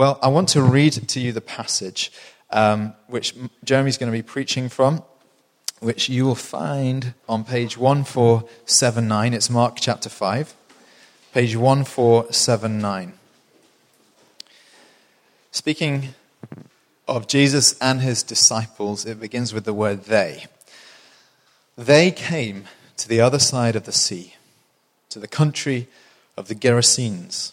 Well, I want to read to you the passage um, which Jeremy's going to be preaching from, which you will find on page 1479. It's Mark chapter 5, page 1479. Speaking of Jesus and his disciples, it begins with the word they. They came to the other side of the sea, to the country of the Gerasenes.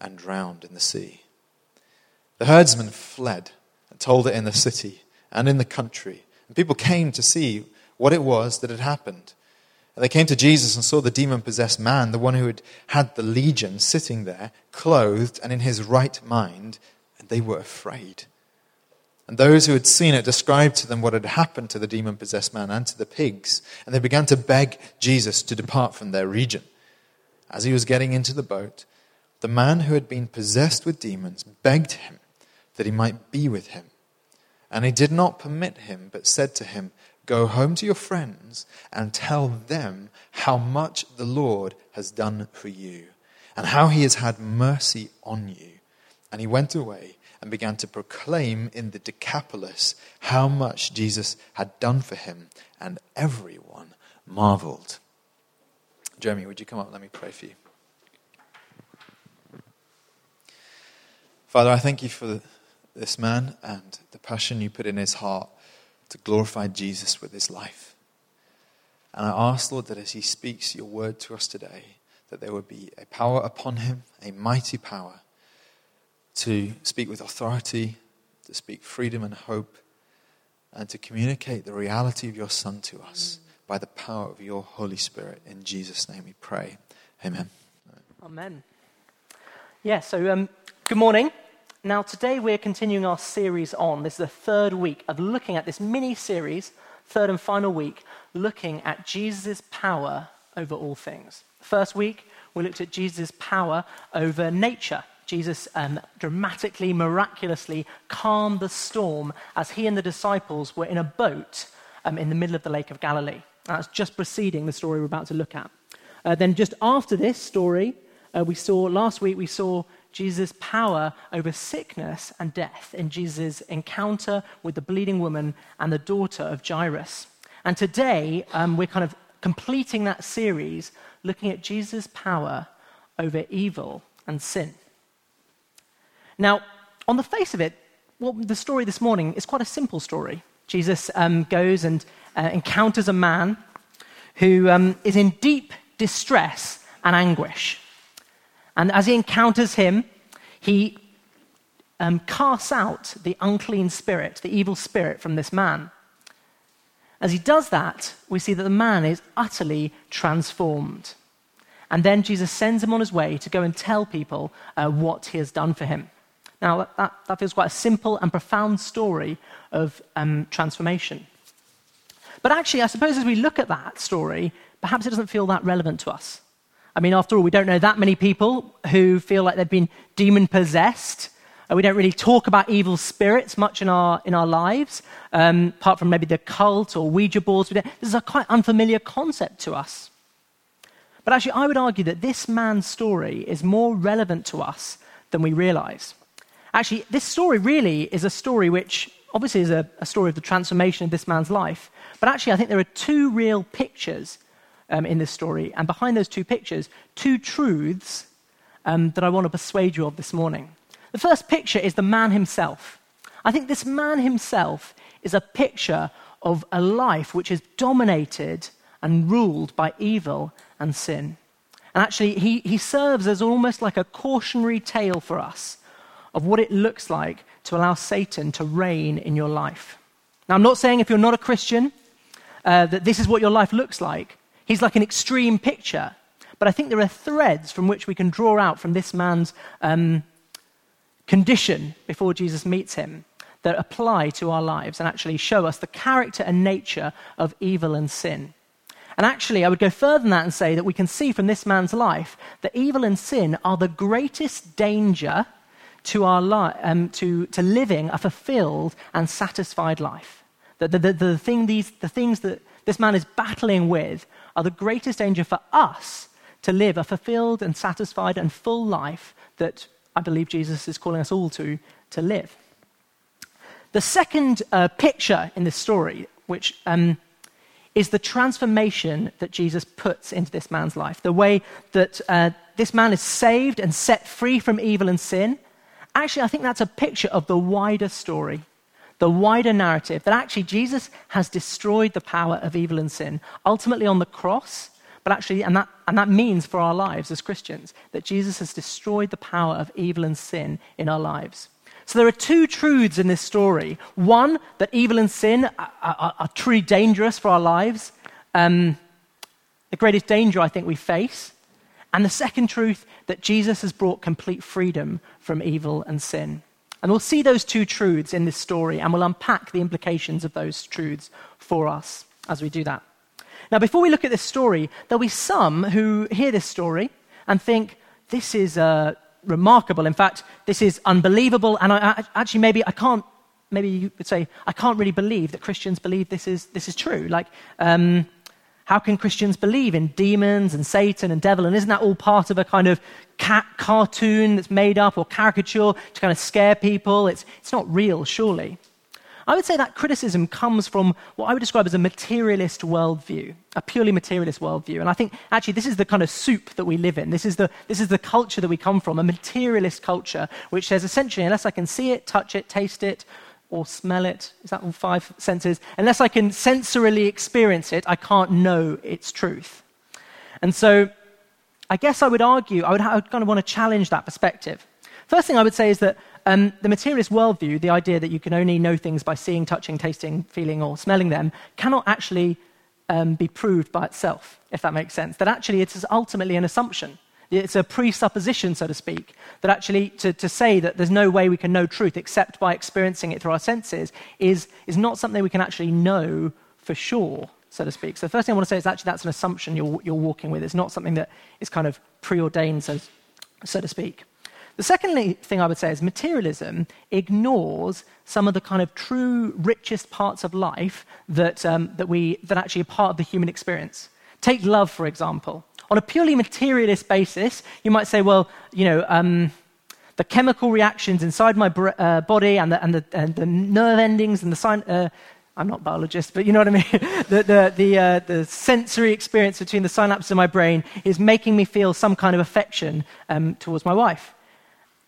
and drowned in the sea. The herdsmen fled and told it in the city and in the country. And people came to see what it was that had happened. And they came to Jesus and saw the demon possessed man, the one who had had the legion, sitting there, clothed and in his right mind, and they were afraid. And those who had seen it described to them what had happened to the demon possessed man and to the pigs. And they began to beg Jesus to depart from their region. As he was getting into the boat, the man who had been possessed with demons begged him that he might be with him. And he did not permit him, but said to him, Go home to your friends and tell them how much the Lord has done for you and how he has had mercy on you. And he went away and began to proclaim in the Decapolis how much Jesus had done for him, and everyone marveled. Jeremy, would you come up? Let me pray for you. Father, I thank you for this man and the passion you put in his heart to glorify Jesus with his life. And I ask, Lord, that as he speaks your word to us today, that there would be a power upon him, a mighty power to speak with authority, to speak freedom and hope, and to communicate the reality of your Son to us by the power of your Holy Spirit. In Jesus' name we pray. Amen. Amen. Yeah, so um, good morning. Now, today we're continuing our series on. This is the third week of looking at this mini series, third and final week, looking at Jesus' power over all things. First week, we looked at Jesus' power over nature. Jesus um, dramatically, miraculously calmed the storm as he and the disciples were in a boat um, in the middle of the Lake of Galilee. That's just preceding the story we're about to look at. Uh, then, just after this story, uh, we saw last week, we saw Jesus' power over sickness and death in Jesus' encounter with the bleeding woman and the daughter of Jairus. And today, um, we're kind of completing that series looking at Jesus' power over evil and sin. Now, on the face of it, well, the story this morning is quite a simple story. Jesus um, goes and uh, encounters a man who um, is in deep distress and anguish. And as he encounters him, he um, casts out the unclean spirit, the evil spirit from this man. As he does that, we see that the man is utterly transformed. And then Jesus sends him on his way to go and tell people uh, what he has done for him. Now, that, that feels quite a simple and profound story of um, transformation. But actually, I suppose as we look at that story, perhaps it doesn't feel that relevant to us. I mean, after all, we don't know that many people who feel like they've been demon possessed. Uh, we don't really talk about evil spirits much in our, in our lives, um, apart from maybe the cult or Ouija boards. This is a quite unfamiliar concept to us. But actually, I would argue that this man's story is more relevant to us than we realize. Actually, this story really is a story which obviously is a, a story of the transformation of this man's life. But actually, I think there are two real pictures um, in this story. And behind those two pictures, two truths um, that I want to persuade you of this morning. The first picture is the man himself. I think this man himself is a picture of a life which is dominated and ruled by evil and sin. And actually, he, he serves as almost like a cautionary tale for us of what it looks like to allow Satan to reign in your life. Now, I'm not saying if you're not a Christian uh, that this is what your life looks like. He's like an extreme picture. But I think there are threads from which we can draw out from this man's um, condition before Jesus meets him that apply to our lives and actually show us the character and nature of evil and sin. And actually, I would go further than that and say that we can see from this man's life that evil and sin are the greatest danger to, our li- um, to, to living a fulfilled and satisfied life. The, the, the, the, thing these, the things that this man is battling with are the greatest danger for us to live a fulfilled and satisfied and full life that I believe Jesus is calling us all to, to live. The second uh, picture in this story, which um, is the transformation that Jesus puts into this man's life. The way that uh, this man is saved and set free from evil and sin. Actually, I think that's a picture of the wider story, the wider narrative that actually Jesus has destroyed the power of evil and sin, ultimately on the cross. But actually, and that, and that means for our lives as Christians, that Jesus has destroyed the power of evil and sin in our lives. So there are two truths in this story. One, that evil and sin are, are, are truly dangerous for our lives, um, the greatest danger I think we face. And the second truth, that Jesus has brought complete freedom from evil and sin. And we'll see those two truths in this story, and we'll unpack the implications of those truths for us as we do that. Now, before we look at this story, there'll be some who hear this story and think, this is uh, remarkable. In fact, this is unbelievable. And I, I, actually, maybe I can't, maybe you could say, I can't really believe that Christians believe this is, this is true. Like, um, how can Christians believe in demons and Satan and devil? And isn't that all part of a kind of cat cartoon that's made up or caricature to kind of scare people? It's, it's not real, surely. I would say that criticism comes from what I would describe as a materialist worldview, a purely materialist worldview. And I think actually this is the kind of soup that we live in. This is the, this is the culture that we come from, a materialist culture, which says essentially, unless I can see it, touch it, taste it, or smell it, is that all five senses? Unless I can sensorily experience it, I can't know its truth. And so I guess I would argue, I would, I would kind of want to challenge that perspective. First thing I would say is that um, the materialist worldview, the idea that you can only know things by seeing, touching, tasting, feeling, or smelling them, cannot actually um, be proved by itself, if that makes sense. That actually it is ultimately an assumption. It's a presupposition, so to speak, that actually to, to say that there's no way we can know truth except by experiencing it through our senses is, is not something we can actually know for sure, so to speak. So the first thing I want to say is actually that's an assumption you're, you're walking with. It's not something that is kind of preordained, so, so to speak. The second thing I would say is materialism ignores some of the kind of true richest parts of life that, um, that, we, that actually are part of the human experience. Take love, for example. On a purely materialist basis, you might say, well, you know, um, the chemical reactions inside my uh, body and the, and, the, and the nerve endings and the sign. Uh, I'm not biologist, but you know what I mean? the, the, the, uh, the, sensory experience between the synapses in my brain is making me feel some kind of affection um, towards my wife.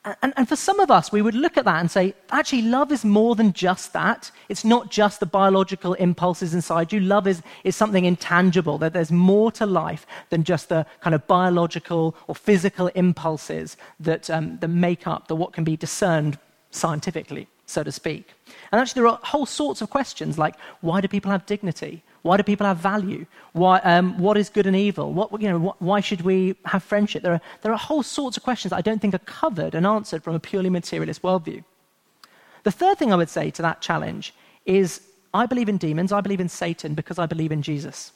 And, and, for some of us, we would look at that and say, actually, love is more than just that. It's not just the biological impulses inside you. Love is, is something intangible, that there's more to life than just the kind of biological or physical impulses that, um, that make up the what can be discerned scientifically, so to speak. And actually, there are whole sorts of questions like why do people have dignity? Why do people have value? Why, um, what is good and evil? What, you know, why should we have friendship? There are, there are whole sorts of questions that I don't think are covered and answered from a purely materialist worldview. The third thing I would say to that challenge is I believe in demons, I believe in Satan because I believe in Jesus.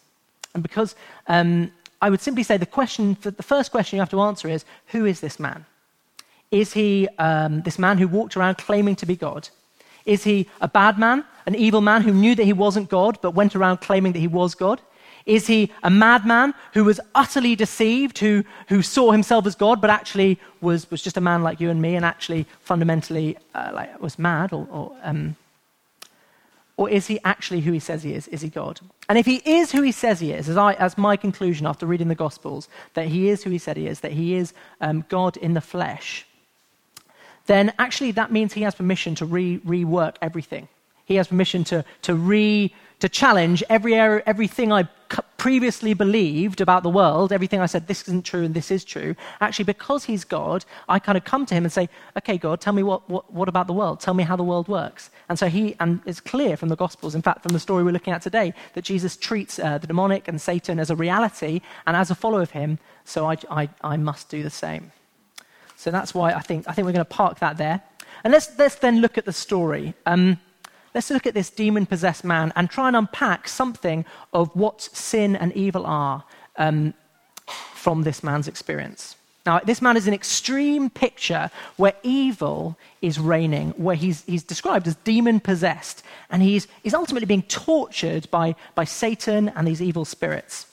And because um, I would simply say the question, the first question you have to answer is who is this man? Is he um, this man who walked around claiming to be God? Is he a bad man, an evil man who knew that he wasn't God but went around claiming that he was God? Is he a madman who was utterly deceived, who, who saw himself as God but actually was, was just a man like you and me and actually fundamentally uh, like, was mad? Or, or, um, or is he actually who he says he is? Is he God? And if he is who he says he is, as, I, as my conclusion after reading the Gospels, that he is who he said he is, that he is um, God in the flesh, then actually that means he has permission to re- rework everything. He has permission to, to, re, to challenge every area, everything I previously believed about the world, everything I said, this isn't true and this is true. Actually, because he's God, I kind of come to him and say, okay, God, tell me what, what, what about the world? Tell me how the world works. And so he, and it's clear from the Gospels, in fact, from the story we're looking at today, that Jesus treats uh, the demonic and Satan as a reality, and as a follower of him, so I, I, I must do the same. So that's why I think, I think we're going to park that there. And let's, let's then look at the story. Um, let's look at this demon possessed man and try and unpack something of what sin and evil are um, from this man's experience. Now, this man is an extreme picture where evil is reigning, where he's, he's described as demon possessed, and he's, he's ultimately being tortured by, by Satan and these evil spirits.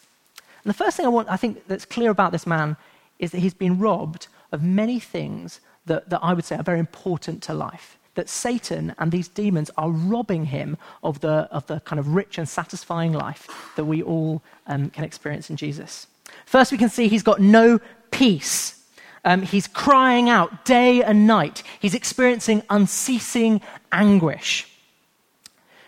And the first thing I, want, I think that's clear about this man is that he's been robbed of many things that, that I would say are very important to life. That Satan and these demons are robbing him of the, of the kind of rich and satisfying life that we all um, can experience in Jesus. First, we can see he's got no peace. Um, he's crying out day and night. He's experiencing unceasing anguish.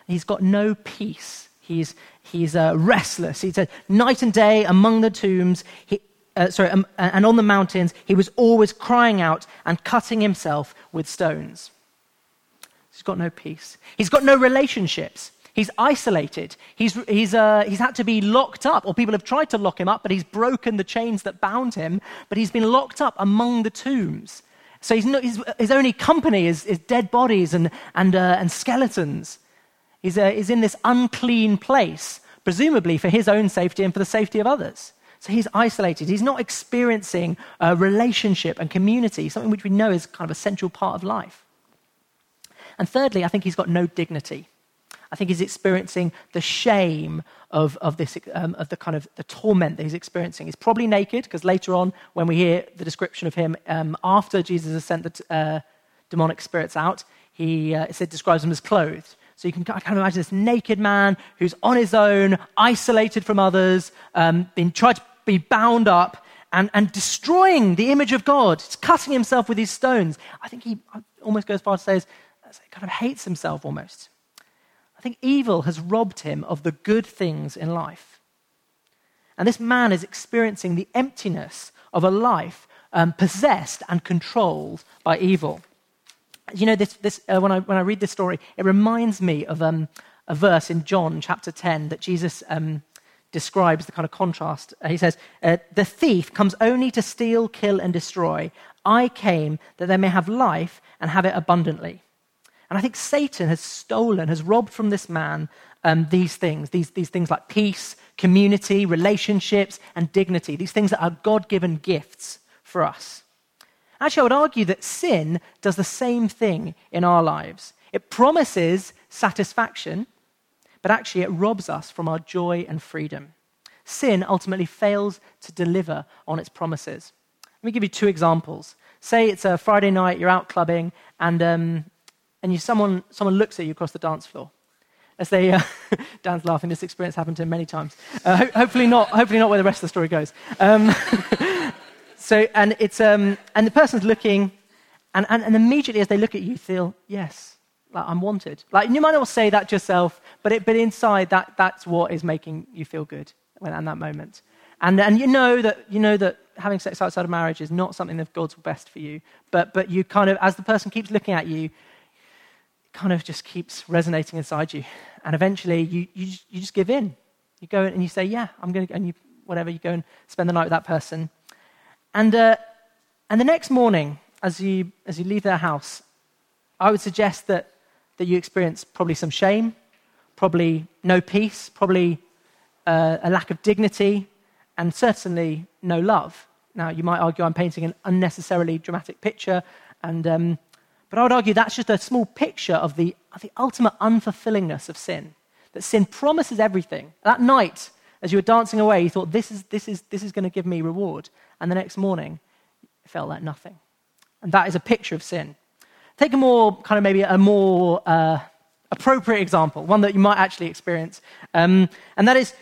He's got no peace. He's, he's uh, restless. He's uh, night and day among the tombs. He, uh, sorry, um, and on the mountains, he was always crying out and cutting himself with stones. He's got no peace. He's got no relationships. He's isolated. He's, he's, uh, he's had to be locked up, or people have tried to lock him up, but he's broken the chains that bound him, but he's been locked up among the tombs. So he's his, his only company is, is, dead bodies and, and, uh, and skeletons. He's, uh, he's in this unclean place, presumably for his own safety and for the safety of others. So he's isolated. He's not experiencing a relationship and community, something which we know is kind of a central part of life. And thirdly, I think he's got no dignity. I think he's experiencing the shame of, of, this, um, of the kind of the torment that he's experiencing. He's probably naked, because later on, when we hear the description of him um, after Jesus has sent the uh, demonic spirits out, he uh, it describes him as clothed. So you can kind of imagine this naked man who's on his own, isolated from others, um, been tried to be bound up and, and destroying the image of God. He's cutting himself with these stones. I think he almost goes far to say, he kind of hates himself almost. I think evil has robbed him of the good things in life. And this man is experiencing the emptiness of a life um, possessed and controlled by evil. You know, this, this, uh, when, I, when I read this story, it reminds me of um, a verse in John chapter 10 that Jesus um, describes the kind of contrast. Uh, he says, uh, The thief comes only to steal, kill, and destroy. I came that they may have life and have it abundantly. And I think Satan has stolen, has robbed from this man um, these things, these, these things like peace, community, relationships, and dignity, these things that are God given gifts for us. Actually, I would argue that sin does the same thing in our lives. It promises satisfaction, but actually it robs us from our joy and freedom. Sin ultimately fails to deliver on its promises. Let me give you two examples. Say it's a Friday night, you're out clubbing, and, um, and you, someone, someone looks at you across the dance floor. As they, uh, Dan's laughing, this experience happened to him many times. Uh, ho- hopefully, not, hopefully not where the rest of the story goes. Um, so, and, it's, um, and the person's looking, and, and, and immediately as they look at you, you feel, yes, like I'm wanted. Like you might not say that to yourself, but, it, but inside that, that's what is making you feel good when, in that moment. And, and you, know that, you know that having sex outside of marriage is not something that God's best for you. But, but you kind of, as the person keeps looking at you, it kind of just keeps resonating inside you. And eventually you, you, just, you just give in. You go and you say, yeah, I'm to, and you, whatever, you go and spend the night with that person. And, uh, and the next morning, as you, as you leave their house, I would suggest that that you experience probably some shame, probably no peace, probably uh, a lack of dignity, and certainly no love. Now, you might argue I'm painting an unnecessarily dramatic picture, And, um, but I would argue that's just a small picture of the, of the ultimate unfulfillingness of sin. That sin promises everything. That night, as you were dancing away, you thought, this is, this is, this is going to give me reward. And the next morning, it felt like nothing. And that is a picture of sin. Take a more, kind of maybe a more uh, appropriate example, one that you might actually experience. Um, and that is,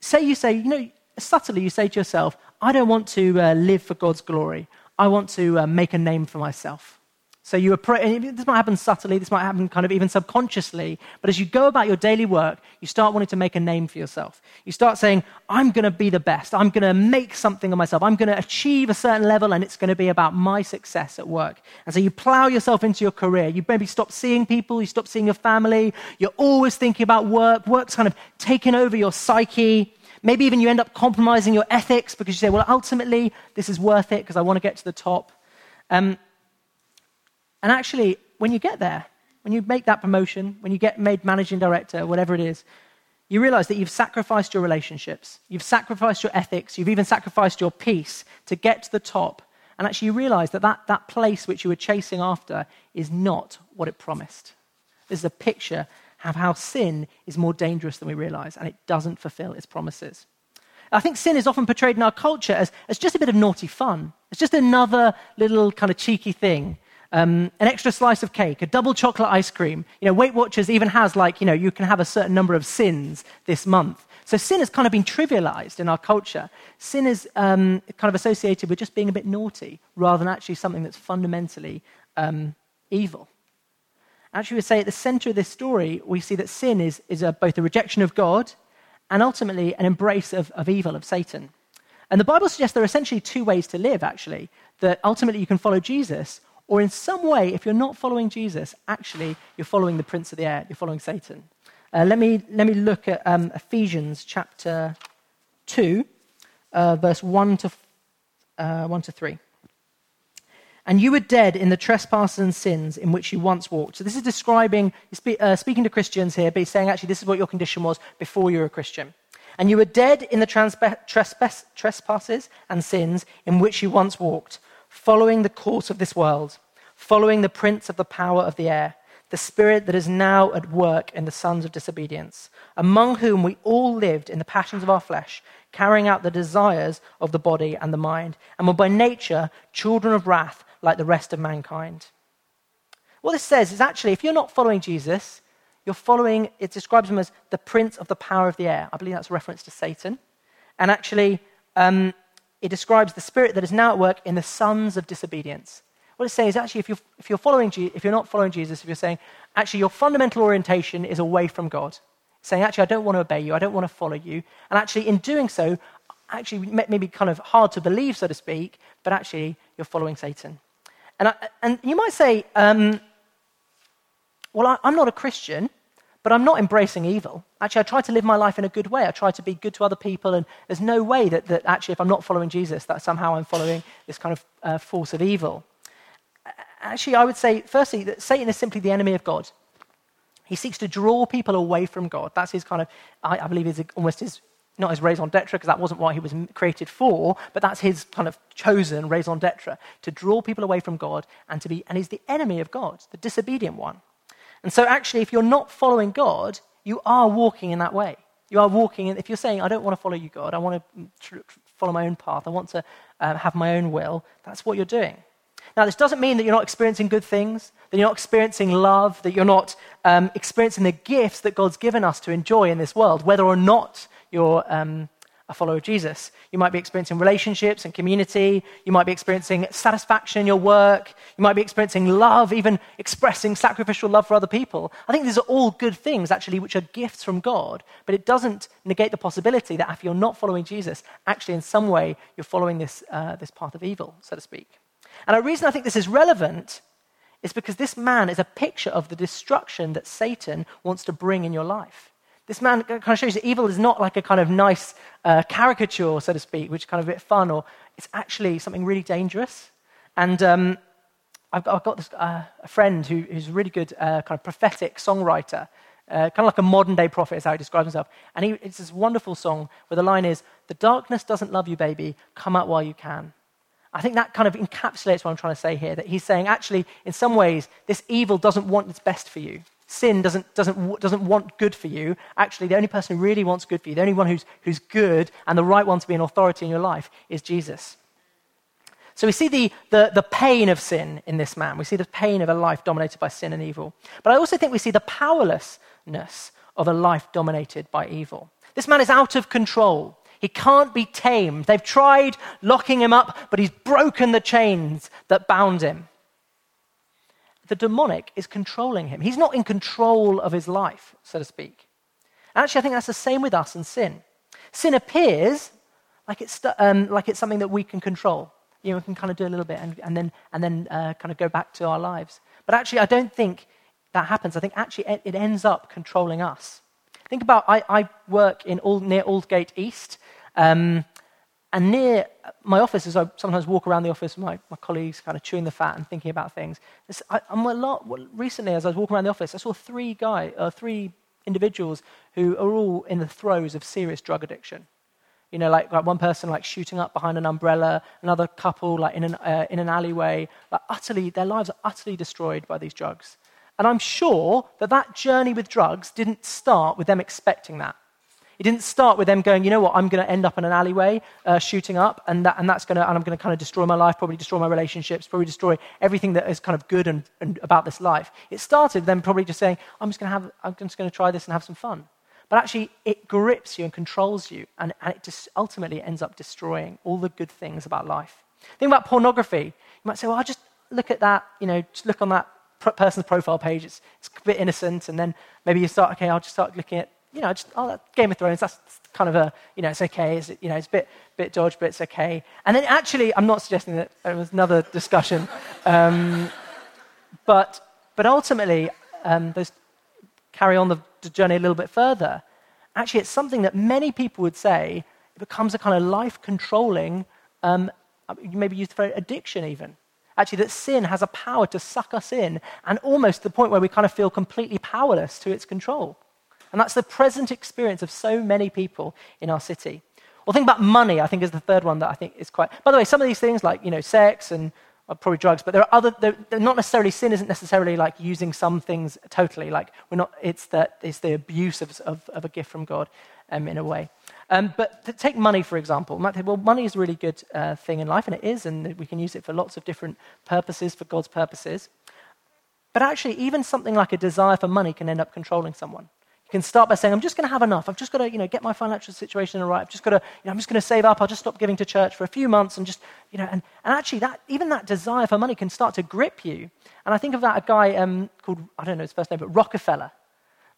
say you say, you know, subtly you say to yourself, I don't want to uh, live for God's glory. I want to uh, make a name for myself. So you approach, this might happen subtly, this might happen kind of even subconsciously, but as you go about your daily work, you start wanting to make a name for yourself. You start saying, I'm going to be the best. I'm going to make something of myself. I'm going to achieve a certain level, and it's going to be about my success at work. And so you plow yourself into your career. You maybe stop seeing people, you stop seeing your family. You're always thinking about work. Work's kind of taken over your psyche. Maybe even you end up compromising your ethics because you say, well, ultimately, this is worth it because I want to get to the top. Um, and actually, when you get there, when you make that promotion, when you get made managing director, whatever it is, you realize that you've sacrificed your relationships, you've sacrificed your ethics, you've even sacrificed your peace to get to the top. And actually, you realize that, that that place which you were chasing after is not what it promised. This is a picture of how sin is more dangerous than we realize, and it doesn't fulfill its promises. I think sin is often portrayed in our culture as, as just a bit of naughty fun. It's just another little kind of cheeky thing um, an extra slice of cake, a double chocolate ice cream. You know, Weight Watchers even has like, you know, you can have a certain number of sins this month. So sin has kind of been trivialized in our culture. Sin is um, kind of associated with just being a bit naughty rather than actually something that's fundamentally um, evil. Actually, we say at the center of this story, we see that sin is, is a, both a rejection of God and ultimately an embrace of, of evil, of Satan. And the Bible suggests there are essentially two ways to live, actually. That ultimately you can follow Jesus, or in some way, if you're not following Jesus, actually, you're following the prince of the air, you're following Satan. Uh, let, me, let me look at um, Ephesians chapter 2, uh, verse 1 to, uh, 1 to 3. And you were dead in the trespasses and sins in which you once walked. So this is describing, uh, speaking to Christians here, but he's saying actually this is what your condition was before you were a Christian. And you were dead in the trespass, trespasses and sins in which you once walked following the course of this world, following the prince of the power of the air, the spirit that is now at work in the sons of disobedience, among whom we all lived in the passions of our flesh, carrying out the desires of the body and the mind, and were by nature children of wrath like the rest of mankind. What this says is actually, if you're not following Jesus, you're following, it describes him as the prince of the power of the air. I believe that's a reference to Satan. And actually, um, it describes the spirit that is now at work in the sons of disobedience. What it's saying is actually, if you're, if you're, following, if you're not following Jesus, if you're saying, actually, your fundamental orientation is away from God, saying, actually, I don't want to obey you, I don't want to follow you, and actually, in doing so, actually, maybe kind of hard to believe, so to speak, but actually, you're following Satan. And, I, and you might say, um, well, I, I'm not a Christian, but I'm not embracing evil. Actually, I try to live my life in a good way. I try to be good to other people, and there's no way that, that actually, if I'm not following Jesus, that somehow I'm following this kind of uh, force of evil. Actually, I would say, firstly, that Satan is simply the enemy of God. He seeks to draw people away from God. That's his kind of, I, I believe, is almost his, not his raison d'etre, because that wasn't what he was created for, but that's his kind of chosen raison d'etre, to draw people away from God and to be, and he's the enemy of God, the disobedient one. And so, actually, if you're not following God, you are walking in that way. You are walking in, if you're saying, I don't want to follow you, God, I want to follow my own path, I want to um, have my own will, that's what you're doing. Now, this doesn't mean that you're not experiencing good things, that you're not experiencing love, that you're not um, experiencing the gifts that God's given us to enjoy in this world, whether or not you're um, a follower of Jesus. You might be experiencing relationships and community. You might be experiencing satisfaction in your work. You might be experiencing love, even expressing sacrificial love for other people. I think these are all good things, actually, which are gifts from God. But it doesn't negate the possibility that if you're not following Jesus, actually, in some way, you're following this, uh, this path of evil, so to speak. And the reason I think this is relevant is because this man is a picture of the destruction that Satan wants to bring in your life. This man kind of shows that evil is not like a kind of nice uh, caricature, so to speak, which is kind of a bit fun, or it's actually something really dangerous. And um, I've, got, I've, got, this, uh, a friend who, who's a really good uh, kind of prophetic songwriter, uh, kind of like a modern day prophet, is how he describes himself. And he, it's this wonderful song where the line is The darkness doesn't love you, baby. Come out while you can. I think that kind of encapsulates what I'm trying to say here that he's saying, actually, in some ways, this evil doesn't want what's best for you. Sin doesn't, doesn't, doesn't want good for you. Actually, the only person who really wants good for you, the only one who's, who's good and the right one to be an authority in your life is Jesus. So we see the, the, the pain of sin in this man. We see the pain of a life dominated by sin and evil. But I also think we see the powerlessness of a life dominated by evil. This man is out of control. He can't be tamed. They've tried locking him up, but he's broken the chains that bound him. The demonic is controlling him. He's not in control of his life, so to speak. Actually, I think that's the same with us and sin. Sin appears like it's, um, like it's something that we can control. You know, we can kind of do a little bit and, and then, and then uh, kind of go back to our lives. But actually, I don't think that happens. I think actually it ends up controlling us. Think about I, I work in near Aldgate East, um, and near my office, as I sometimes walk around the office with my, my colleagues, kind of chewing the fat and thinking about things. I, am a lot, well, recently, as I was walking around the office, I saw three guy, uh, three individuals who are all in the throes of serious drug addiction. You know, like, like one person like shooting up behind an umbrella, another couple like in an, uh, in an alleyway. Like utterly, their lives are utterly destroyed by these drugs. And I'm sure that that journey with drugs didn't start with them expecting that. It didn't start with them going, you know what, I'm going to end up in an alleyway uh, shooting up, and, that, and, that's gonna, and I'm going to kind of destroy my life, probably destroy my relationships, probably destroy everything that is kind of good and, and about this life. It started them probably just saying, I'm just going to have, I'm just going to try this and have some fun. But actually, it grips you and controls you, and, and it just ultimately ends up destroying all the good things about life. Think about pornography. You might say, well, I'll just look at that, you know, just look on that person's profile page. It's, it's a bit innocent, and then maybe you start, okay, I'll just start looking at, you know, just, oh, Game of Thrones, that's kind of a, you know, it's okay. It's, you know, it's a bit, bit dodge, but it's okay. And then actually, I'm not suggesting that there was another discussion, um, but, but ultimately, um, those carry on the, the journey a little bit further. Actually, it's something that many people would say it becomes a kind of life controlling, um, maybe used for addiction even. Actually, that sin has a power to suck us in, and almost to the point where we kind of feel completely powerless to its control. And that's the present experience of so many people in our city. Well, think about money, I think, is the third one that I think is quite. By the way, some of these things, like you know, sex and well, probably drugs, but there are other. They're not necessarily sin. Isn't necessarily like using some things totally. Like we're not. It's that it's the abuse of, of, of a gift from God, um, in a way. Um, but take money, for example. Might think, well, money is a really good uh, thing in life, and it is, and we can use it for lots of different purposes, for God's purposes. But actually, even something like a desire for money can end up controlling someone. You can start by saying, I'm just going to have enough. I've just got to you know, get my financial situation right. I've just got to, you know, I'm just going to save up. I'll just stop giving to church for a few months and just, you know, and, and actually that, even that desire for money can start to grip you. And I think of that a guy um, called, I don't know his first name, but Rockefeller.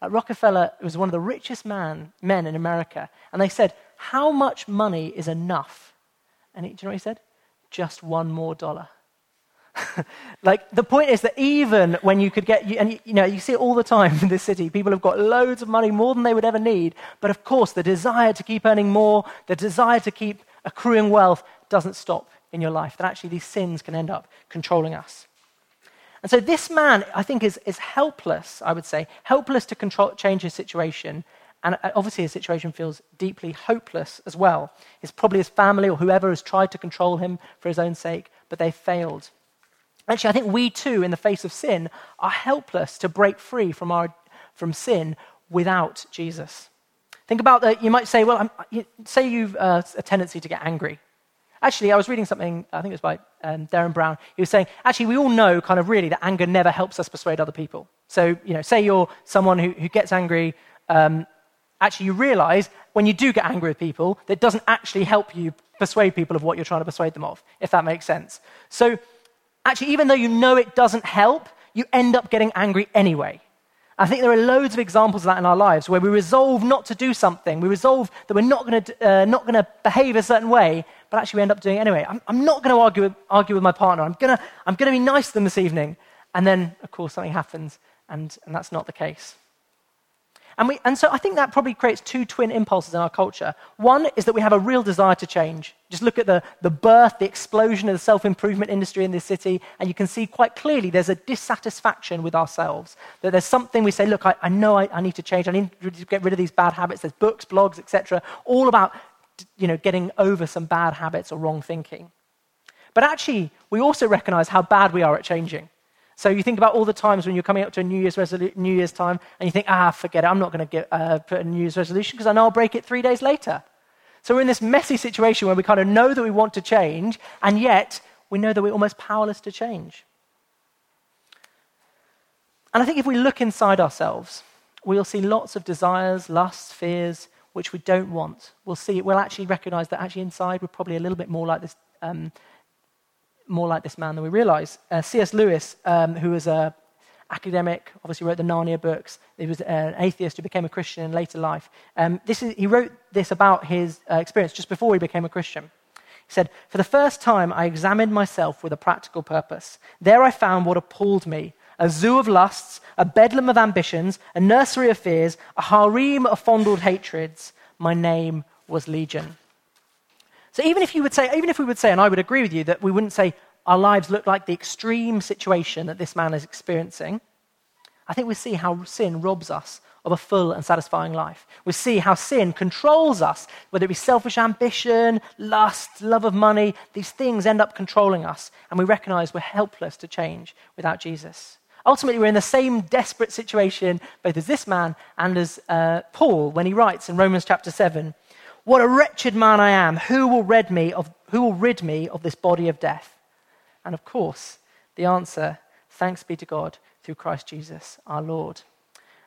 Uh, Rockefeller was one of the richest man, men in America. And they said, How much money is enough? And he, do you know what he said? Just one more dollar. like the point is that even when you could get you, and you, you, know you see it all the time in this city people have got loads of money more than they would ever need but of course the desire to keep earning more the desire to keep accruing wealth doesn't stop in your life that actually these sins can end up controlling us and so this man, I think, is, is helpless, I would say, helpless to control, change his situation. And uh, obviously, his situation feels deeply hopeless as well. It's probably his family or whoever has tried to control him for his own sake, but they failed. Actually, I think we too, in the face of sin, are helpless to break free from, our, from sin without Jesus. Think about that. You might say, well, you, say you've uh, a tendency to get angry. Actually, I was reading something, I think it was by um, Derren Brown. He was saying, actually, we all know kind of really that anger never helps us persuade other people. So, you know, say you're someone who, who gets angry, um, actually, you realize when you do get angry with people, that doesn't actually help you persuade people of what you're trying to persuade them of, if that makes sense. So, actually, even though you know it doesn't help, you end up getting angry anyway. I think there are loads of examples of that in our lives where we resolve not to do something. We resolve that we're not going to, uh, not going to behave a certain way, but actually we end up doing it anyway. I'm, I'm not going to argue with, argue with my partner. I'm going to I'm going to be nice to them this evening. And then, of course, something happens, and, and that's not the case. And, we, and so I think that probably creates two twin impulses in our culture. One is that we have a real desire to change. Just look at the, the birth, the explosion of the self improvement industry in this city, and you can see quite clearly there's a dissatisfaction with ourselves. That there's something we say, look, I, I know I, I need to change. I need to get rid of these bad habits. There's books, blogs, etc., all about you know, getting over some bad habits or wrong thinking. But actually, we also recognize how bad we are at changing. So you think about all the times when you're coming up to a New Year's, resolu- New Year's time and you think, ah, forget it, I'm not going to uh, put a New Year's resolution because I know I'll break it three days later. So we're in this messy situation where we kind of know that we want to change, and yet we know that we're almost powerless to change. And I think if we look inside ourselves, we'll see lots of desires, lusts, fears, which we don't want. We'll see, we'll actually recognize that actually inside we're probably a little bit more like this, um, more like this man than we realize. Uh, C.S. Lewis, um, who was a academic, obviously wrote the Narnia books. He was an atheist who became a Christian in later life. Um, this is, he wrote this about his uh, experience just before he became a Christian. He said, For the first time, I examined myself with a practical purpose. There I found what appalled me a zoo of lusts, a bedlam of ambitions, a nursery of fears, a harem of fondled hatreds. My name was Legion. So even if you would say, even if we would say, and I would agree with you, that we wouldn't say, our lives look like the extreme situation that this man is experiencing, I think we see how sin robs us of a full and satisfying life. We see how sin controls us, whether it be selfish ambition, lust, love of money, these things end up controlling us, and we recognize we're helpless to change without Jesus. Ultimately, we're in the same desperate situation, both as this man and as uh, Paul, when he writes in Romans chapter 7 What a wretched man I am! Who will rid me of, who will rid me of this body of death? And of course, the answer, thanks be to God through Christ Jesus our Lord.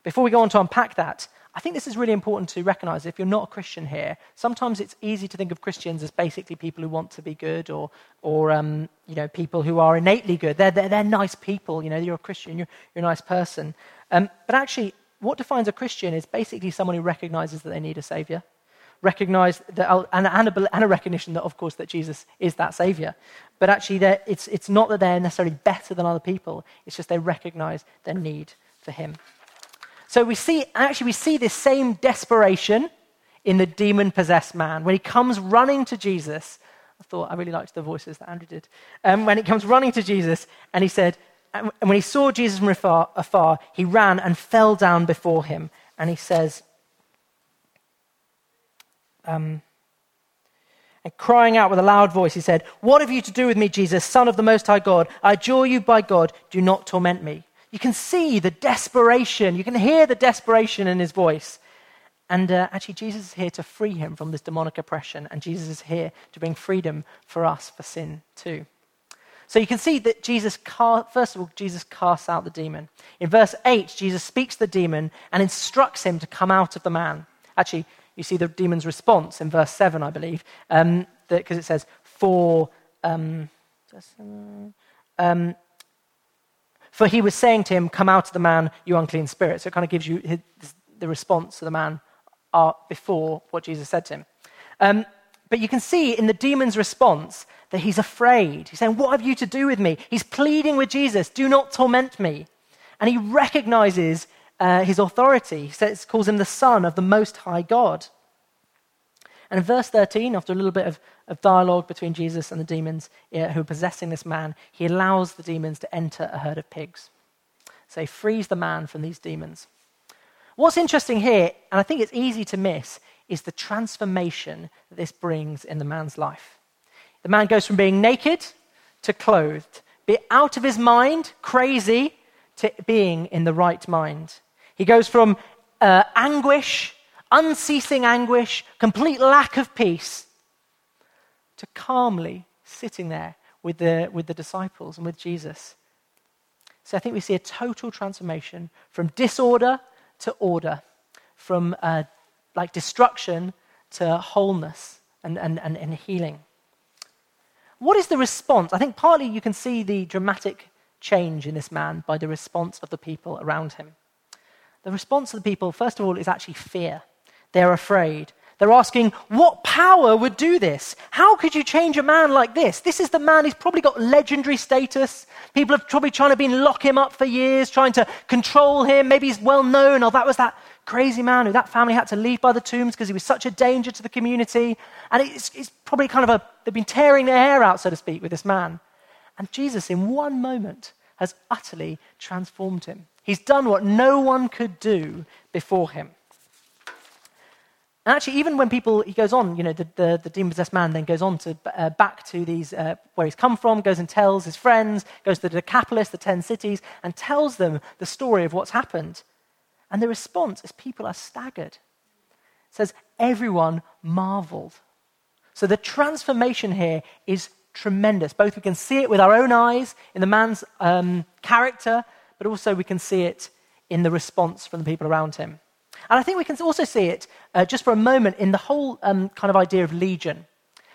Before we go on to unpack that, I think this is really important to recognize if you're not a Christian here, sometimes it's easy to think of Christians as basically people who want to be good or, or um, you know, people who are innately good. They're, they're, they're, nice people. You know, you're a Christian, you're, you're a nice person. Um, but actually, what defines a Christian is basically someone who recognizes that they need a savior recognize that, and, and, a, recognition that, of course, that Jesus is that Savior. But actually, it's, it's not that they're necessarily better than other people, it's just they recognize their need for Him. So we see, actually, we see this same desperation in the demon possessed man. When he comes running to Jesus, I thought I really liked the voices that Andrew did. Um, when he comes running to Jesus, and he said, and when he saw Jesus from afar, afar, he ran and fell down before him. And he says, um, and crying out with a loud voice, he said, What have you to do with me, Jesus, Son of the Most High God? I adjure you by God, do not torment me. You can see the desperation, you can hear the desperation in his voice. And uh, actually, Jesus is here to free him from this demonic oppression, and Jesus is here to bring freedom for us for sin too. So you can see that Jesus, first of all, Jesus casts out the demon. In verse 8, Jesus speaks to the demon and instructs him to come out of the man. Actually, you see the demon's response in verse 7, I believe, because um, it says, For. Um, um, for he was saying to him, Come out of the man, you unclean spirit. So it kind of gives you his, the response to the man uh, before what Jesus said to him. Um, but you can see in the demon's response that he's afraid. He's saying, What have you to do with me? He's pleading with Jesus, Do not torment me. And he recognizes uh, his authority. He says, calls him the Son of the Most High God. And in verse 13, after a little bit of, of dialogue between Jesus and the demons yeah, who are possessing this man, he allows the demons to enter a herd of pigs. So he frees the man from these demons. What's interesting here, and I think it's easy to miss, is the transformation that this brings in the man's life. The man goes from being naked to clothed, be out of his mind, crazy, to being in the right mind. He goes from uh, anguish, unceasing anguish, complete lack of peace, to calmly sitting there with the, with the disciples and with Jesus. So I think we see a total transformation from disorder to order, from uh, like destruction to wholeness and, and, and, and healing. What is the response? I think partly you can see the dramatic change in this man by the response of the people around him. The response of the people, first of all, is actually fear. They're afraid. They're asking, what power would do this? How could you change a man like this? This is the man, he's probably got legendary status. People have probably trying to been lock him up for years, trying to control him. Maybe he's well known. Oh, that was that crazy man who that family had to leave by the tombs because he was such a danger to the community. And it's, it's probably kind of a, they've been tearing their hair out, so to speak, with this man. And Jesus, in one moment, has utterly transformed him. He's done what no one could do before him. And actually, even when people, he goes on, you know, the, the, the demon possessed man then goes on to uh, back to these, uh, where he's come from, goes and tells his friends, goes to the Decapolis, the ten cities, and tells them the story of what's happened. And the response is people are staggered. It says, everyone marveled. So the transformation here is tremendous. Both we can see it with our own eyes in the man's um, character, but also we can see it in the response from the people around him. And I think we can also see it uh, just for a moment in the whole um, kind of idea of legion.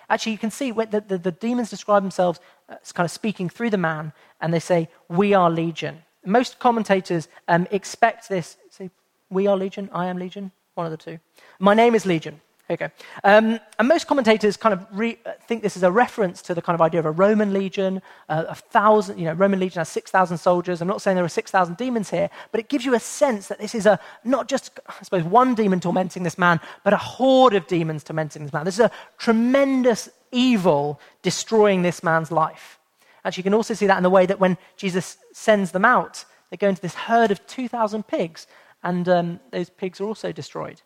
Actually, you can see the, the, the demons describe themselves as kind of speaking through the man, and they say, We are legion. Most commentators um, expect this say, We are legion, I am legion, one of the two. My name is legion. Okay. Um, and most commentators kind of re- think this is a reference to the kind of idea of a Roman legion, uh, a thousand, you know, Roman legion has 6,000 soldiers. I'm not saying there are 6,000 demons here, but it gives you a sense that this is a, not just, I suppose, one demon tormenting this man, but a horde of demons tormenting this man. This is a tremendous evil destroying this man's life. Actually, you can also see that in the way that when Jesus sends them out, they go into this herd of 2,000 pigs, and um, those pigs are also destroyed.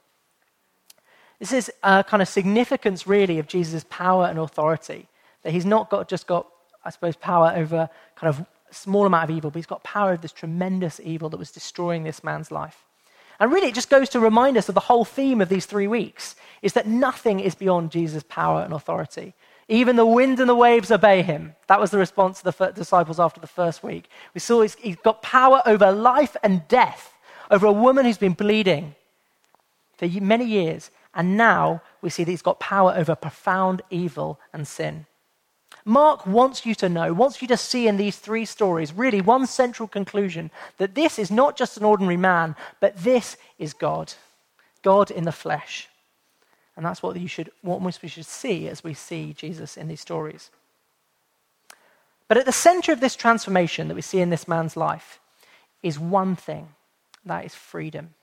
This is a kind of significance, really, of Jesus' power and authority. That he's not got, just got, I suppose, power over kind of a small amount of evil, but he's got power over this tremendous evil that was destroying this man's life. And really, it just goes to remind us of the whole theme of these three weeks is that nothing is beyond Jesus' power and authority. Even the wind and the waves obey him. That was the response of the disciples after the first week. We saw he's got power over life and death, over a woman who's been bleeding for many years. And now we see that he's got power over profound evil and sin. Mark wants you to know, wants you to see in these three stories, really one central conclusion that this is not just an ordinary man, but this is God. God in the flesh. And that's what, you should, what we should see as we see Jesus in these stories. But at the center of this transformation that we see in this man's life is one thing that is freedom.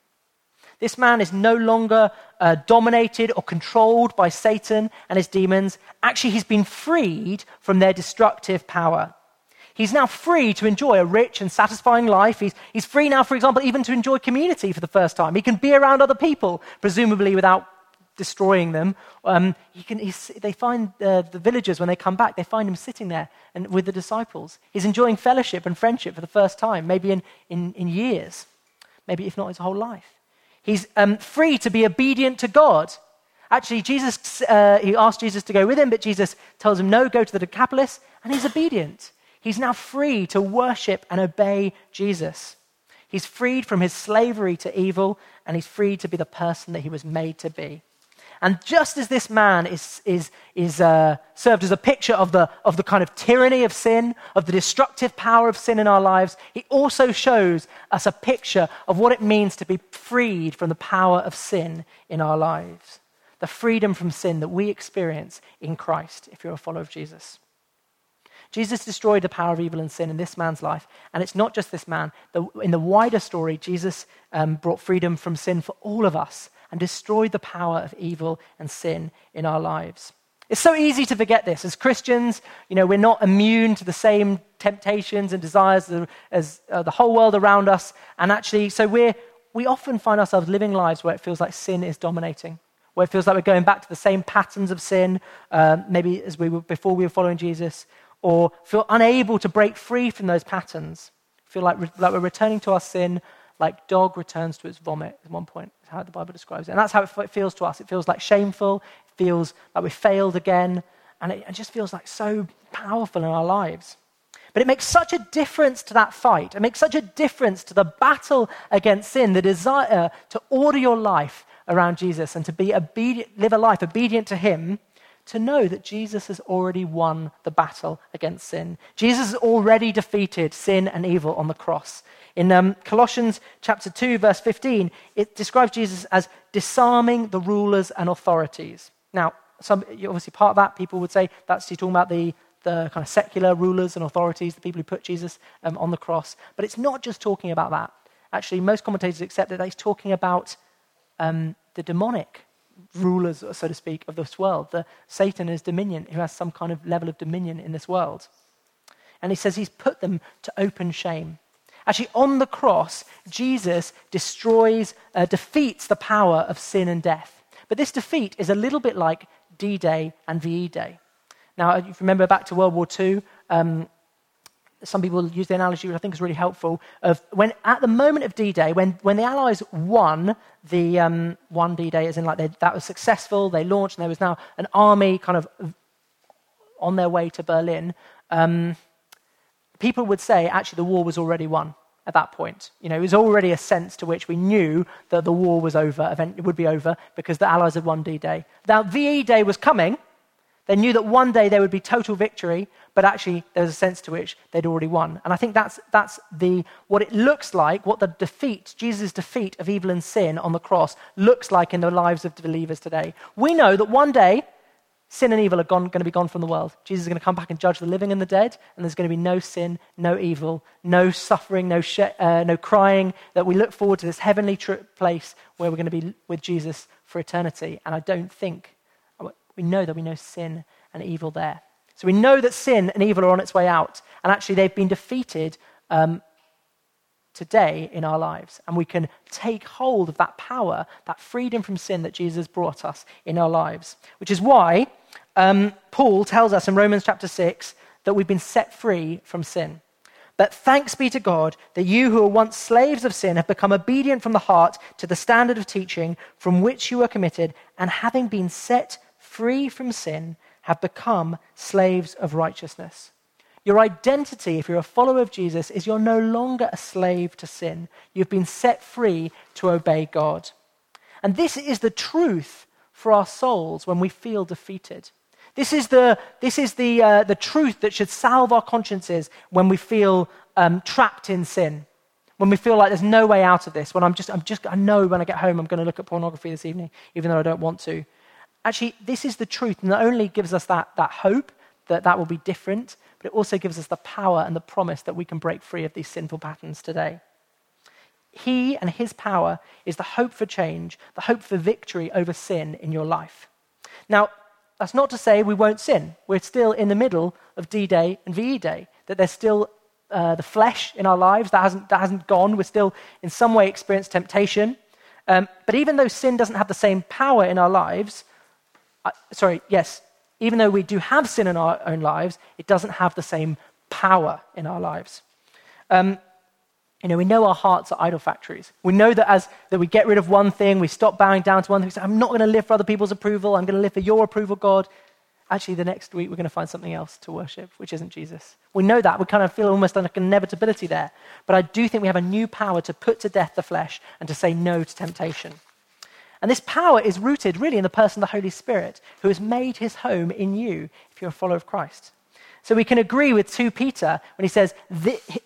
This man is no longer uh, dominated or controlled by Satan and his demons. Actually, he's been freed from their destructive power. He's now free to enjoy a rich and satisfying life. He's, he's free now, for example, even to enjoy community for the first time. He can be around other people, presumably without destroying them. Um, he can, they find uh, the villagers, when they come back, they find him sitting there and, with the disciples. He's enjoying fellowship and friendship for the first time, maybe in, in, in years, maybe if not his whole life. He's um, free to be obedient to God. Actually, Jesus, uh, he asked Jesus to go with him, but Jesus tells him, no, go to the Decapolis, and he's obedient. He's now free to worship and obey Jesus. He's freed from his slavery to evil, and he's free to be the person that he was made to be. And just as this man is, is, is uh, served as a picture of the, of the kind of tyranny of sin, of the destructive power of sin in our lives, he also shows us a picture of what it means to be freed from the power of sin in our lives. The freedom from sin that we experience in Christ if you're a follower of Jesus. Jesus destroyed the power of evil and sin in this man's life. And it's not just this man. in the wider story, Jesus um, brought freedom from sin for all of us and destroy the power of evil and sin in our lives. It's so easy to forget this. As Christians, you know, we're not immune to the same temptations and desires as uh, the whole world around us. And actually, so we're, we often find ourselves living lives where it feels like sin is dominating, where it feels like we're going back to the same patterns of sin, uh, maybe as we were before we were following Jesus, or feel unable to break free from those patterns, feel like, like we're returning to our sin like dog returns to its vomit at one point, how the Bible describes it. And that's how it feels to us. It feels like shameful, it feels like we failed again, and it, just feels like so powerful in our lives. But it makes such a difference to that fight. It makes such a difference to the battle against sin, the desire to order your life around Jesus and to be obedient, live a life obedient to Him, to know that Jesus has already won the battle against sin. Jesus has already defeated sin and evil on the cross. In um, Colossians chapter 2, verse 15, it describes Jesus as disarming the rulers and authorities. Now, some, obviously, part of that, people would say that's he's talking about the, the kind of secular rulers and authorities, the people who put Jesus um, on the cross. But it's not just talking about that. Actually, most commentators accept that he's talking about um, the demonic rulers, so to speak, of this world. The Satan is dominion, who has some kind of level of dominion in this world. And he says he's put them to open shame. Actually, on the cross, Jesus destroys, uh, defeats the power of sin and death. But this defeat is a little bit like D Day and VE Day. Now, if you remember back to World War II, um, some people use the analogy, which I think is really helpful, of when at the moment of D-Day, when, when the Allies won the um, won D-Day, as in like they, that was successful, they launched, and there was now an army kind of on their way to Berlin. Um, people would say actually the war was already won at that point. You know, it was already a sense to which we knew that the war was over, event, it would be over because the Allies had won D-Day. Now VE Day was coming. They knew that one day there would be total victory, but actually there was a sense to which they'd already won. And I think that's, that's the, what it looks like, what the defeat, Jesus' defeat of evil and sin on the cross looks like in the lives of believers today. We know that one day sin and evil are gone, going to be gone from the world. Jesus is going to come back and judge the living and the dead, and there's going to be no sin, no evil, no suffering, no, sh- uh, no crying. That we look forward to this heavenly tr- place where we're going to be with Jesus for eternity. And I don't think we know that we know sin and evil there. So we know that sin and evil are on its way out, and actually they've been defeated um, today in our lives. And we can take hold of that power, that freedom from sin that Jesus brought us in our lives. Which is why um, Paul tells us in Romans chapter 6 that we've been set free from sin. But thanks be to God that you who were once slaves of sin have become obedient from the heart to the standard of teaching from which you were committed, and having been set free from sin, have become slaves of righteousness. Your identity, if you're a follower of Jesus, is you're no longer a slave to sin. You've been set free to obey God. And this is the truth for our souls when we feel defeated. This is the, this is the, uh, the truth that should salve our consciences when we feel um, trapped in sin. When we feel like there's no way out of this. When I'm just, I'm just, I know when I get home I'm going to look at pornography this evening, even though I don't want to. Actually, this is the truth. Not only gives us that, that hope that that will be different, but it also gives us the power and the promise that we can break free of these sinful patterns today. He and his power is the hope for change, the hope for victory over sin in your life. Now, that's not to say we won't sin. We're still in the middle of D Day and VE Day, that there's still uh, the flesh in our lives that hasn't, that hasn't gone. We're still in some way experience temptation. Um, but even though sin doesn't have the same power in our lives, uh, sorry, yes, even though we do have sin in our own lives, it doesn't have the same power in our lives. Um, you know, we know our hearts are idol factories. We know that as that we get rid of one thing, we stop bowing down to one thing. We say, I'm not going to live for other people's approval. I'm going to live for your approval, God. Actually, the next week we're going to find something else to worship, which isn't Jesus. We know that. We kind of feel almost like an inevitability there. But I do think we have a new power to put to death the flesh and to say no to temptation. And this power is rooted really in the person of the Holy Spirit, who has made his home in you if you're a follower of Christ. So we can agree with 2 Peter when he says,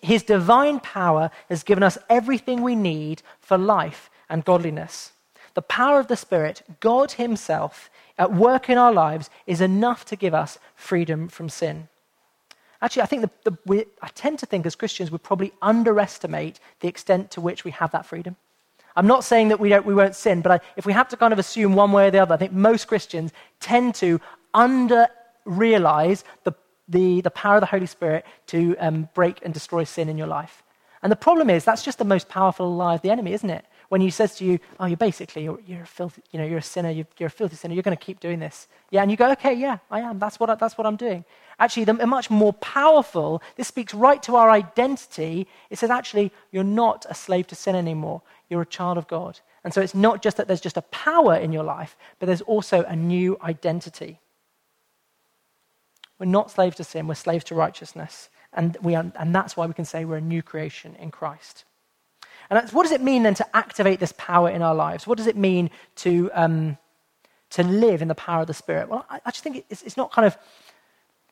His divine power has given us everything we need for life and godliness. The power of the Spirit, God Himself, at work in our lives, is enough to give us freedom from sin. Actually, I think the, the, we, I tend to think as Christians we probably underestimate the extent to which we have that freedom. I'm not saying that we, don't, we won't sin, but I, if we have to kind of assume one way or the other, I think most Christians tend to under realize the, the, the power of the Holy Spirit to um, break and destroy sin in your life. And the problem is, that's just the most powerful lie of the enemy, isn't it? When he says to you, oh, you're basically, you're, you're a filthy, you know, you're a sinner, you're, you're a filthy sinner, you're going to keep doing this. Yeah, and you go, okay, yeah, I am. That's what, I, that's what I'm doing. Actually, the, much more powerful, this speaks right to our identity. It says, actually, you're not a slave to sin anymore. You're a child of God. And so it's not just that there's just a power in your life, but there's also a new identity. We're not slaves to sin, we're slaves to righteousness. And, we are, and that's why we can say we're a new creation in Christ. And what does it mean then to activate this power in our lives? What does it mean to, um, to live in the power of the Spirit? Well, I, I just think it's, it's not kind of,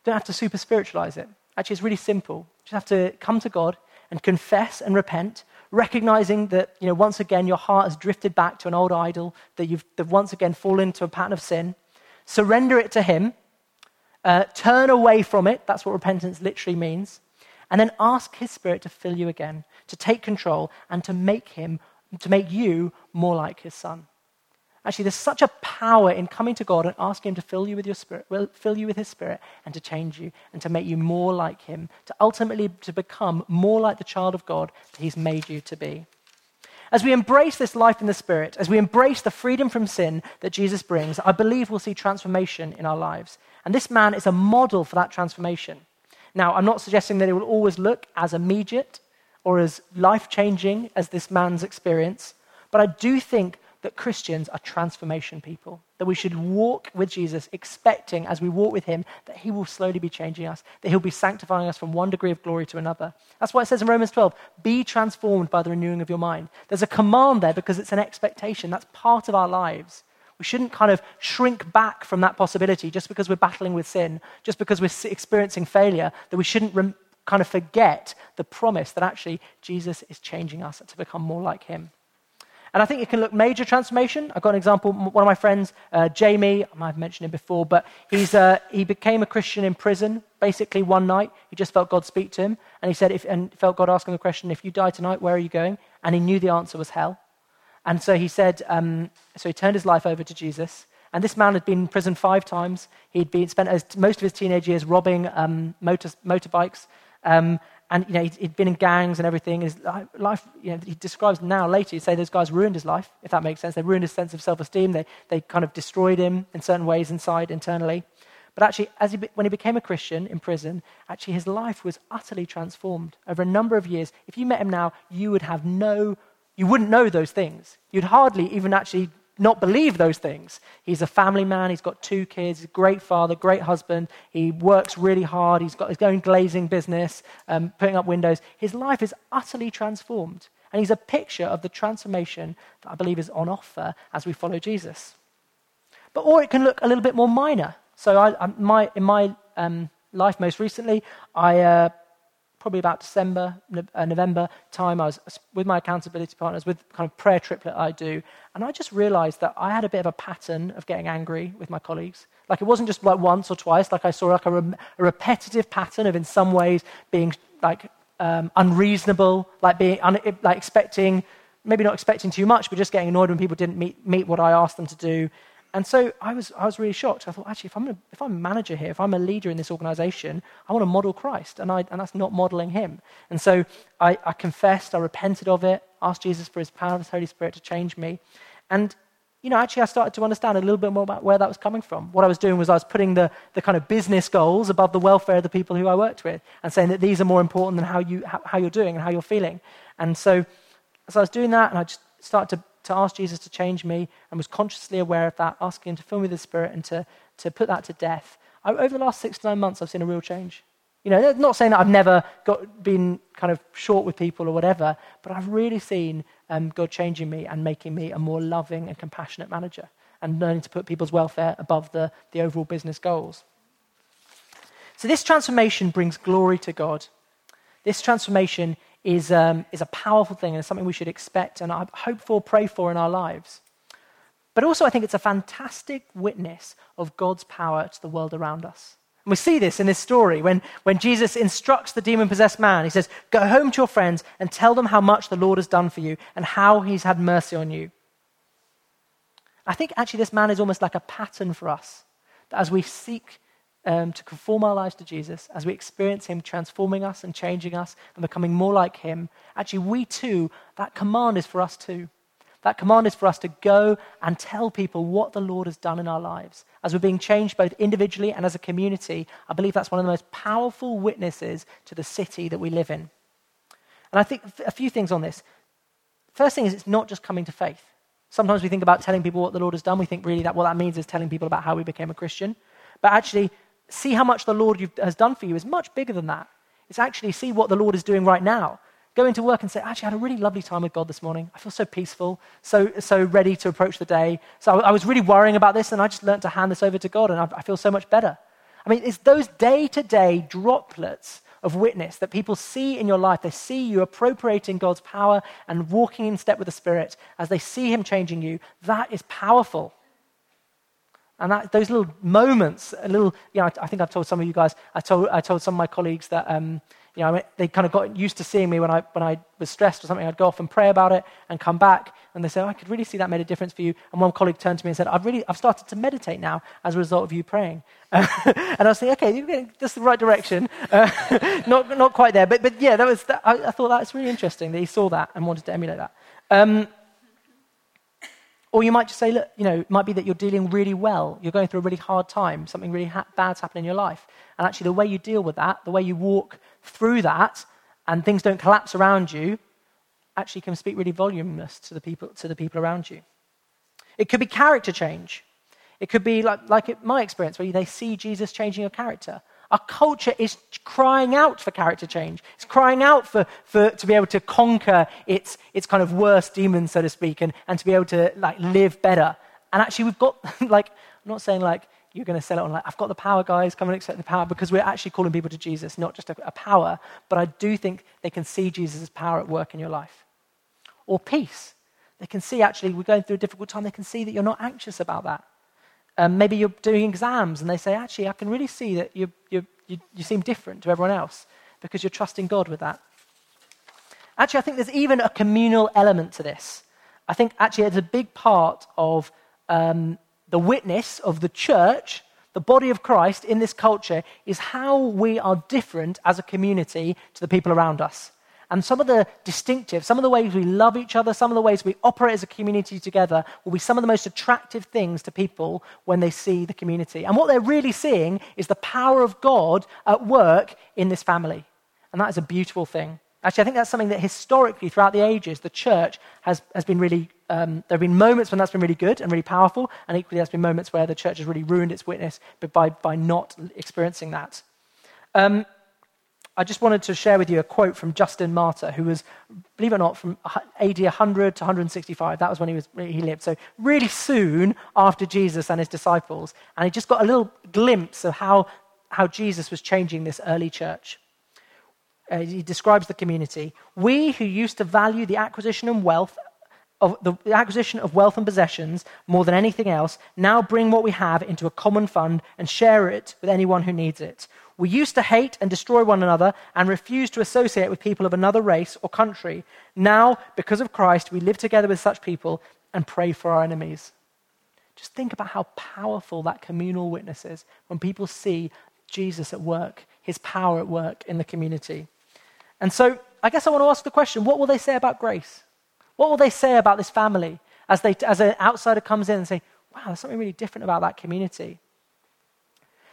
don't have to super spiritualize it. Actually, it's really simple. You just have to come to God and confess and repent, recognizing that, you know, once again, your heart has drifted back to an old idol, that you've once again fallen into a pattern of sin. Surrender it to Him. Uh, turn away from it. That's what repentance literally means. And then ask His Spirit to fill you again, to take control, and to make Him, to make you more like His Son. Actually, there's such a power in coming to God and asking Him to fill you with your spirit, fill you with His Spirit, and to change you and to make you more like Him, to ultimately to become more like the child of God that He's made you to be. As we embrace this life in the Spirit, as we embrace the freedom from sin that Jesus brings, I believe we'll see transformation in our lives. And this man is a model for that transformation. Now, I'm not suggesting that it will always look as immediate or as life changing as this man's experience, but I do think that Christians are transformation people, that we should walk with Jesus, expecting as we walk with him that he will slowly be changing us, that he'll be sanctifying us from one degree of glory to another. That's why it says in Romans 12, be transformed by the renewing of your mind. There's a command there because it's an expectation. That's part of our lives. We shouldn't kind of shrink back from that possibility just because we're battling with sin, just because we're experiencing failure, that we shouldn't rem- kind of forget the promise that actually Jesus is changing us to become more like him. And I think it can look major transformation. I've got an example. One of my friends, uh, Jamie, I might have mentioned him before, but he's, uh, he became a Christian in prison basically one night. He just felt God speak to him. And he said, if, and felt God asking the question, if you die tonight, where are you going? And he knew the answer was hell. And so he said, um, so he turned his life over to Jesus. And this man had been in prison five times. He'd been, spent most of his teenage years robbing um, motor, motorbikes. Um, and you know, he'd, he'd, been in gangs and everything. His life, you know, he describes now later, he'd say those guys ruined his life, if that makes sense. They ruined his sense of self esteem. They, they kind of destroyed him in certain ways inside, internally. But actually, as he, when he became a Christian in prison, actually his life was utterly transformed over a number of years. If you met him now, you would have no, you wouldn't know those things. You'd hardly even actually not believe those things. He's a family man. He's got two kids. He's a great father, great husband. He works really hard. He's got his own glazing business, um, putting up windows. His life is utterly transformed. And he's a picture of the transformation that I believe is on offer as we follow Jesus. But, or it can look a little bit more minor. So, I, I, my, in my um, life most recently, I uh, probably about December, uh, November time, I was with my accountability partners, with kind of prayer triplet I do, and I just realized that I had a bit of a pattern of getting angry with my colleagues. Like it wasn't just like once or twice, like I saw like a, re- a repetitive pattern of in some ways being like um, unreasonable, like being un- like expecting, maybe not expecting too much, but just getting annoyed when people didn't meet, meet what I asked them to do. And so I was, I was really shocked. I thought, actually, if I'm, a, if I'm a manager here, if I'm a leader in this organization, I want to model Christ, and, I, and that's not modeling him. And so I, I confessed, I repented of it, asked Jesus for his power of his Holy Spirit to change me. And, you know, actually, I started to understand a little bit more about where that was coming from. What I was doing was I was putting the, the kind of business goals above the welfare of the people who I worked with and saying that these are more important than how, you, how, how you're doing and how you're feeling. And so as I was doing that, and I just started to to ask Jesus to change me and was consciously aware of that, asking him to fill me with the Spirit and to, to put that to death. I, over the last six to nine months, I've seen a real change. You know, not saying that I've never got, been kind of short with people or whatever, but I've really seen um, God changing me and making me a more loving and compassionate manager and learning to put people's welfare above the, the overall business goals. So, this transformation brings glory to God. This transformation is, um, is a powerful thing and something we should expect and hope for, pray for in our lives. But also, I think it's a fantastic witness of God's power to the world around us. And we see this in this story when, when Jesus instructs the demon possessed man. He says, Go home to your friends and tell them how much the Lord has done for you and how he's had mercy on you. I think actually this man is almost like a pattern for us. That as we seek um, to conform our lives to Jesus, as we experience Him transforming us and changing us and becoming more like Him, actually, we too, that command is for us too. That command is for us to go and tell people what the Lord has done in our lives. As we're being changed both individually and as a community, I believe that's one of the most powerful witnesses to the city that we live in. And I think a few things on this. First thing is, it's not just coming to faith. Sometimes we think about telling people what the Lord has done. We think really that what that means is telling people about how we became a Christian. But actually, see how much the Lord has done for you is much bigger than that. It's actually see what the Lord is doing right now. Go into work and say, actually, I had a really lovely time with God this morning. I feel so peaceful, so, so ready to approach the day. So I, I was really worrying about this, and I just learned to hand this over to God, and I, I feel so much better. I mean, it's those day to day droplets of witness that people see in your life. They see you appropriating God's power and walking in step with the Spirit as they see Him changing you. That is powerful. And that, those little moments, a little, you know, I, I, think I've told some of you guys, I told, I told some of my colleagues that, um, you know, they kind of got used to seeing me when I, when I was stressed or something. I'd go off and pray about it and come back. And they said, oh, I could really see that made a difference for you. And one colleague turned to me and said, I've really, I've started to meditate now as a result of you praying. and I was thinking, okay, you're getting just the right direction. Uh, not, not quite there. But, but yeah, that was, that, I, I, thought that was really interesting that he saw that and wanted to emulate that. Um, or you might just say, look, you know, it might be that you're dealing really well. You're going through a really hard time. Something really ha- bad's happened in your life. And actually, the way you deal with that, the way you walk through that, and things don't collapse around you, actually can speak really voluminous to the people, to the people around you. It could be character change. It could be like, like my experience, where they see Jesus changing your character. Our culture is crying out for character change. It's crying out for, for to be able to conquer its, its kind of worst demons, so to speak, and, and to be able to like live better. And actually, we've got like I'm not saying like you're going to sell it on like I've got the power, guys, come and accept the power, because we're actually calling people to Jesus, not just a, a power. But I do think they can see Jesus' power at work in your life, or peace. They can see actually we're going through a difficult time. They can see that you're not anxious about that. Um, maybe you're doing exams and they say, actually, I can really see that you, you, you, you seem different to everyone else because you're trusting God with that. Actually, I think there's even a communal element to this. I think actually it's a big part of um, the witness of the church, the body of Christ in this culture, is how we are different as a community to the people around us. And some of the distinctive, some of the ways we love each other, some of the ways we operate as a community together will be some of the most attractive things to people when they see the community. And what they're really seeing is the power of God at work in this family. And that is a beautiful thing. Actually, I think that's something that historically, throughout the ages, the church has, has been really, um, there have been moments when that's been really good and really powerful, and equally, there's been moments where the church has really ruined its witness by, by not experiencing that. Um, I just wanted to share with you a quote from Justin Martyr, who was, believe it or not, from AD 100 to 165. That was when he, was, he lived. So, really soon after Jesus and his disciples. And he just got a little glimpse of how, how Jesus was changing this early church. Uh, he describes the community. We who used to value the acquisition and wealth of the acquisition of wealth and possessions more than anything else now bring what we have into a common fund and share it with anyone who needs it. We used to hate and destroy one another and refuse to associate with people of another race or country. Now, because of Christ, we live together with such people and pray for our enemies. Just think about how powerful that communal witness is when people see Jesus at work, his power at work in the community. And so, I guess I want to ask the question what will they say about grace? What will they say about this family as, they, as an outsider comes in and say, wow, there's something really different about that community?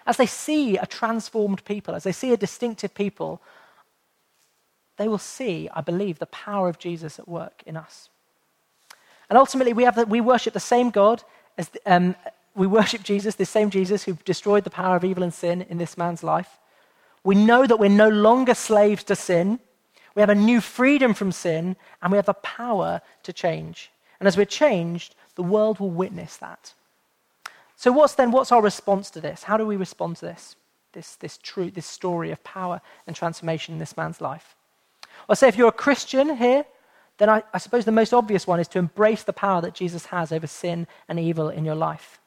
As they see a transformed people, as they see a distinctive people, they will see, I believe, the power of Jesus at work in us. And ultimately, we, have the, we worship the same God as the, um, we worship Jesus, the same Jesus who destroyed the power of evil and sin in this man's life. We know that we're no longer slaves to sin. We have a new freedom from sin, and we have the power to change. And as we're changed, the world will witness that. So, what's then, what's our response to this? How do we respond to this? This, this truth, this story of power and transformation in this man's life? Well, say if you're a Christian here, then I, I suppose the most obvious one is to embrace the power that Jesus has over sin and evil in your life.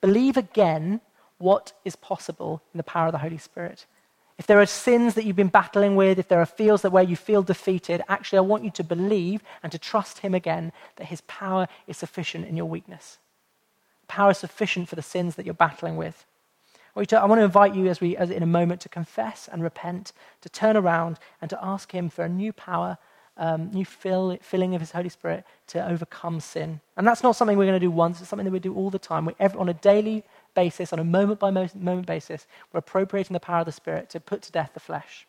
Believe again what is possible in the power of the Holy Spirit. If there are sins that you've been battling with, if there are fields that where you feel defeated, actually I want you to believe and to trust him again that his power is sufficient in your weakness power sufficient for the sins that you're battling with. I want to invite you as we, as in a moment, to confess and repent, to turn around and to ask Him for a new power, um, new fill, filling of His Holy Spirit to overcome sin. And that's not something we're going to do once, it's something that we do all the time. We, every, on a daily basis, on a moment by moment basis, we're appropriating the power of the Spirit to put to death the flesh.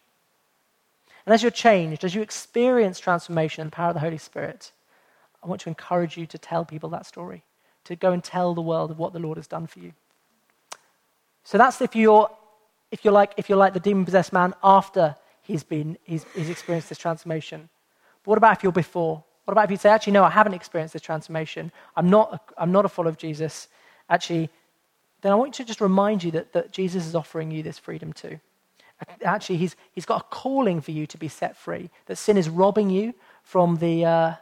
And as you're changed, as you experience transformation and the power of the Holy Spirit, I want to encourage you to tell people that story to go and tell the world of what the Lord has done for you. So that's if you're, if you're, like, if you're like the demon possessed man after he's, been, he's, he's experienced this transformation. But what about if you're before? What about if you say, actually, no, I haven't experienced this transformation. I'm not a, I'm not a follower of Jesus. Actually, then I want to just remind you that, that Jesus is offering you this freedom too. Actually, he's, he's got a calling for you to be set free, that sin is robbing you from the, uh,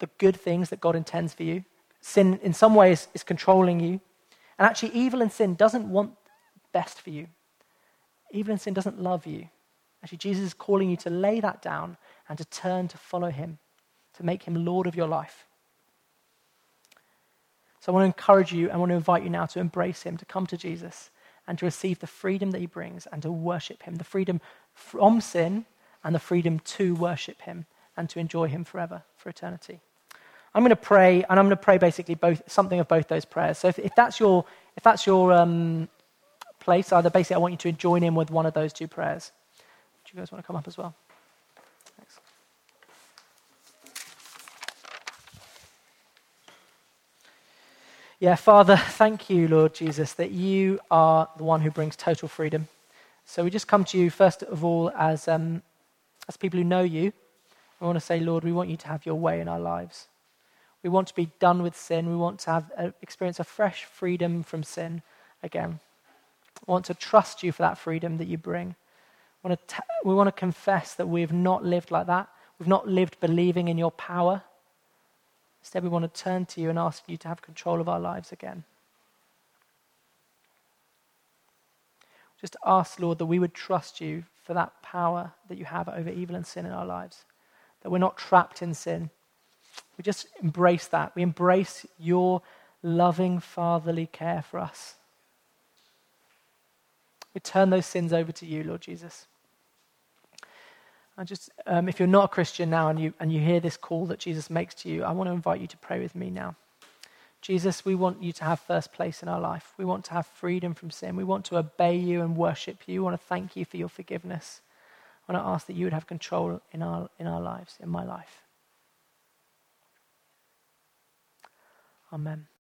the good things that God intends for you. Sin, in some ways, is controlling you. And actually, evil and sin doesn't want best for you. Evil and sin doesn't love you. Actually, Jesus is calling you to lay that down and to turn to follow him, to make him Lord of your life. So I want to encourage you, and want to invite you now to embrace him, to come to Jesus, and to receive the freedom that he brings and to worship him the freedom from sin and the freedom to worship him and to enjoy Him forever, for eternity. I'm going to pray, and I'm going to pray basically both, something of both those prayers. So if, if that's your, if that's your um, place, either basically I want you to join in with one of those two prayers. Do you guys want to come up as well? Thanks. Yeah, Father, thank you, Lord Jesus, that you are the one who brings total freedom. So we just come to you, first of all, as, um, as people who know you. We want to say, Lord, we want you to have your way in our lives. We want to be done with sin. We want to have uh, experience a fresh freedom from sin again. We want to trust you for that freedom that you bring. We want to, t- we want to confess that we have not lived like that. We've not lived believing in your power. Instead, we want to turn to you and ask you to have control of our lives again. Just ask, Lord, that we would trust you for that power that you have over evil and sin in our lives, that we're not trapped in sin. We just embrace that. We embrace your loving fatherly care for us. We turn those sins over to you, Lord Jesus. I just, um, if you're not a Christian now and you, and you hear this call that Jesus makes to you, I want to invite you to pray with me now. Jesus, we want you to have first place in our life. We want to have freedom from sin. We want to obey you and worship you. We want to thank you for your forgiveness. I want to ask that you would have control in our, in our lives, in my life. Amen.